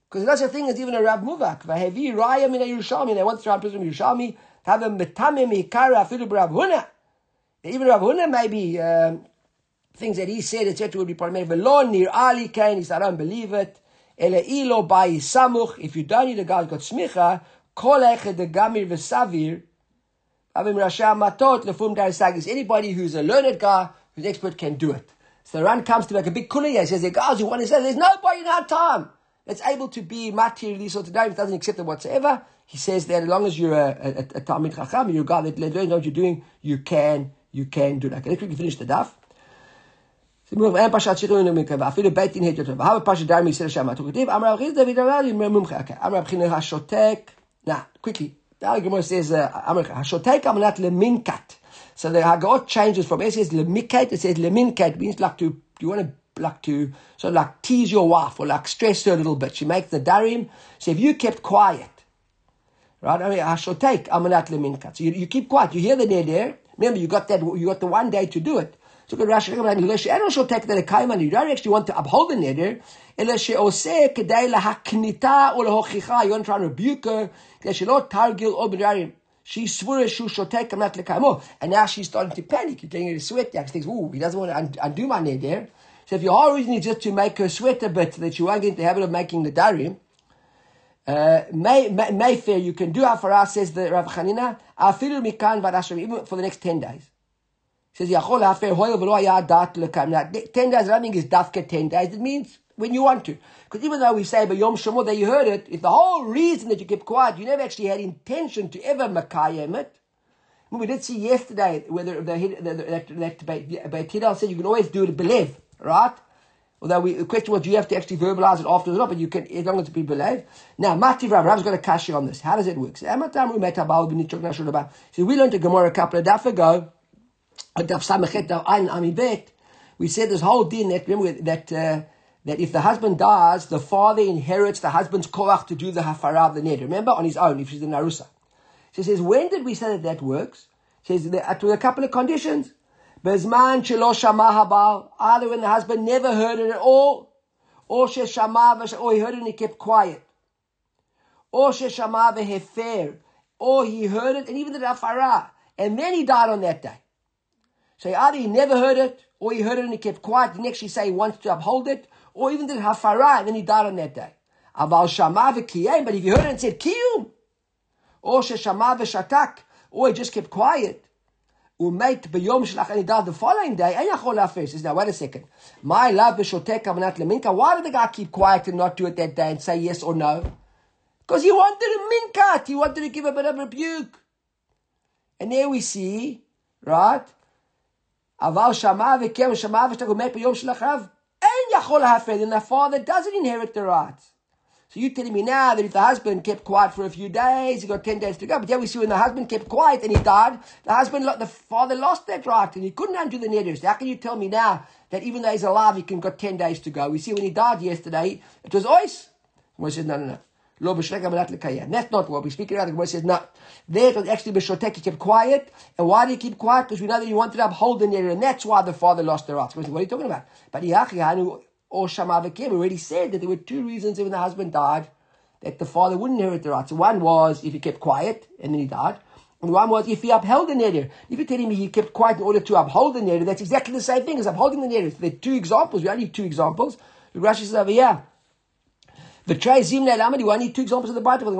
Because that's the thing is even a Rab Muvak. Vahevi raya mina Yerushalmi. They want to try and prison Yerushalmi to have a metamim mikara afilu Rav Huna. Even rab Huna maybe um, things that he said, etc., would be problematic. Velon nir ali kain. He said, I don't believe it. Ele ilo bai samuch. If you don't need a guy got smicha, kol eched de gamir v'savir. Avim Rasha Matot Lefum Darisagis. Anybody who's a learned guy, who's expert, can do it. So the Ran comes to make a big kuliya. He says, the guys who want to say, there's nobody in our time that's able to be matir these sorts of days, doesn't accept it whatsoever. He says that as long as you're a, a, a Talmid Chacham, you're a guy that learns what you're doing, you can, you can do that. Okay, let's quickly finish the daf. אין פרשת שירים ומקרא, ואפילו בית דין הת יותר, והבה פרשת דר מישראל שם, כתיב, אמר רבי דוד אמר לי מומחה, אמר רבי חינוך השותק, now, quickly, the Gemara says, Hashotek amanat leminkat. So the Haggadah changes from, it says lemikat, it says leminkat, means like to, you want to, like to, sort of like tease your wife or like stress her a little bit. She makes the darim. So if you kept quiet, right, I mean, Hashotek amanat leminkat. So you, you keep quiet. You hear the neder. Remember, you got that, you got the one day to do it. So good Rashi, אין שותק לקיימן, you don't actually want to uphold the neder, אלא שעושה כדי להקניתה או להוכיחה, you want to try to rebuke her, כדי שלא תרגיל עוד בדברים. She's swore שהוא שותק על מנת לקיימו, and now she's starting to panic, you're getting her to sweat, she thinks, ooh, he doesn't want to undo my neder. So if your whole reason is just to make her sweat a bit, that you won't get into the habit of making the darim, uh, May, May, Mayfair, you can do Afara, says the Rav Chanina, Afilu Mikan Vadashim, even for the next 10 days says Yachol Hafer Hoyel V'lo Haya Dat Lekam. Now, ten days running is Dafka ten days. It means when you want to. Because even though we say by Yom Shemot that you heard it, if the whole reason that you kept quiet, you never actually had intention to ever Makayim it. We did see yesterday whether the, the, the, that, that Beit Hillel said you can always do it believe, right? Although we, the question was, do you have to actually verbalize it afterwards or not? But you can, as long as it be believed. Now, Mati Rav, Rav's got a kashi on this. How does it work? So, we learned a Gemara a couple of days ago we said this whole din that remember that uh, that if the husband dies, the father inherits the husband's koach to do the hafara of the neder. Remember, on his own, if she's in narusa. She says, when did we say that that works? She says, that with a couple of conditions. Bezman shelo shama habal, either when the husband never heard it at all, or she shama or he heard it and he kept quiet, or she shama v'hefer, or he heard it and even the hafara, and then he died on that day. So either he never heard it, or he heard it and he kept quiet, He didn't actually say he wants to uphold it, or even did hafara, and then he died on that day. Aval shama v'kiyem, but if he heard it and said kiyum, or sheshama v'shatak, or he just kept quiet, umeit b'yom shlach, and he died the following day, and yachol. Says, now wait a second. My love b'shotek kavanat leminka, why did the guy keep quiet and not do it that day and say yes or no? Because he wanted a minkat. He wanted to give a bit of rebuke. And there we see, right? Aval Shama v'kem Shama b'yom yachol hafed, and the father doesn't inherit the rights. So you're telling me now that if the husband kept quiet for a few days, he got 10 days to go. But then we see when the husband kept quiet and he died, the husband, the father lost that right and he couldn't undo the neder. So how can you tell me now that even though he's alive, he can got 10 days to go? We see when he died yesterday, it was ois. Moshe said, no, no, no. Lo That's not what we're speaking about. The Gemara says, no. There it was actually b'shotek, he kept quiet. And why did he keep quiet? Because we know that he wanted to uphold the neder, and that's why the father lost the rights. What are you talking about? But Yachi, or Shamav already said that there were two reasons when the husband died that the father wouldn't inherit the rights. One was if he kept quiet and then he died. And one was if he upheld the neder. If you're telling me he kept quiet in order to uphold the neder, that's exactly the same thing as upholding the neder. There are two examples. We only need two examples. The Rashi says over here. Only need two examples of the Bible.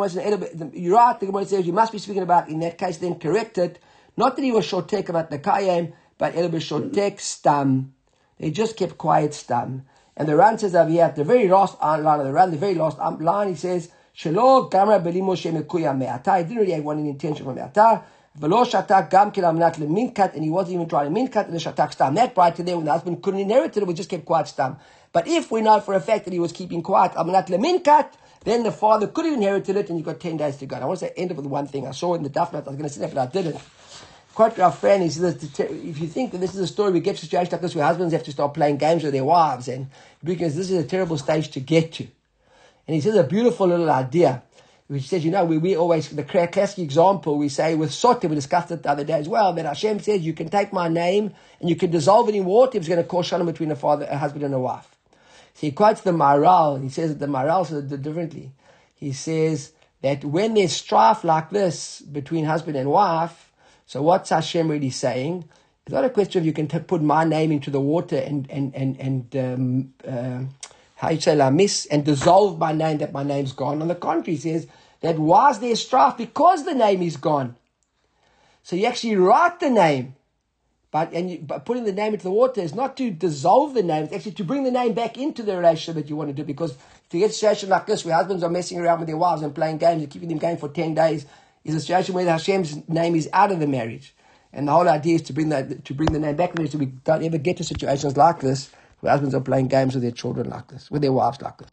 You're right. The Gemara says you must be speaking about in that case. Then correct it. Not that he was shortek about the kayem, but el shortek stam. They just kept quiet stam. And the Ran says over here at the very last line of the Ran, the very last um, line, he says, Shelo gamra belimo shemekuya me'ata. He didn't really have one intention from me'ata. Velo shatak gam kil amnat leminkat, and he wasn't even trying to minkat, and the shatak stam. That bride today, when the husband couldn't inherit it, we just kept quiet stam. But if we know for a fact that he was keeping quiet, amnat leminkat, then the father could have inherited it, and you got 10 days to go. I want to say, end up with one thing. I saw in the Daf I was going to say that, but I didn't. Quite our friend, he says, if you think that this is a story, we get to like this where husbands have to start playing games with their wives, and because this is a terrible stage to get to. And he says a beautiful little idea, which says, you know, we, we always, the classic example, we say with Sotah, we discussed it the other day as well, that Hashem says, you can take my name and you can dissolve it in water it's going to cause shalom between a father, a husband and a wife. So he quotes the Maharal, and he says that the Maharal says it differently. He says that when there's strife like this between husband and wife, so what's Hashem really saying? It's not a question of you can t- put my name into the water and and and and um, uh, how you say la miss and dissolve my name that my name's gone. On the contrary, he says that was there strife because the name is gone. So you actually write the name, but and you, but putting the name into the water is not to dissolve the name; it's actually to bring the name back into the relationship that you want to do. Because if you get a situation like this, where husbands are messing around with their wives and playing games and keeping them going for ten days, is a situation where Hashem's name is out of the marriage. And the whole idea is to bring that to bring the name back in there so we don't ever get to situations like this where husbands are playing games with their children like this, with their wives like this.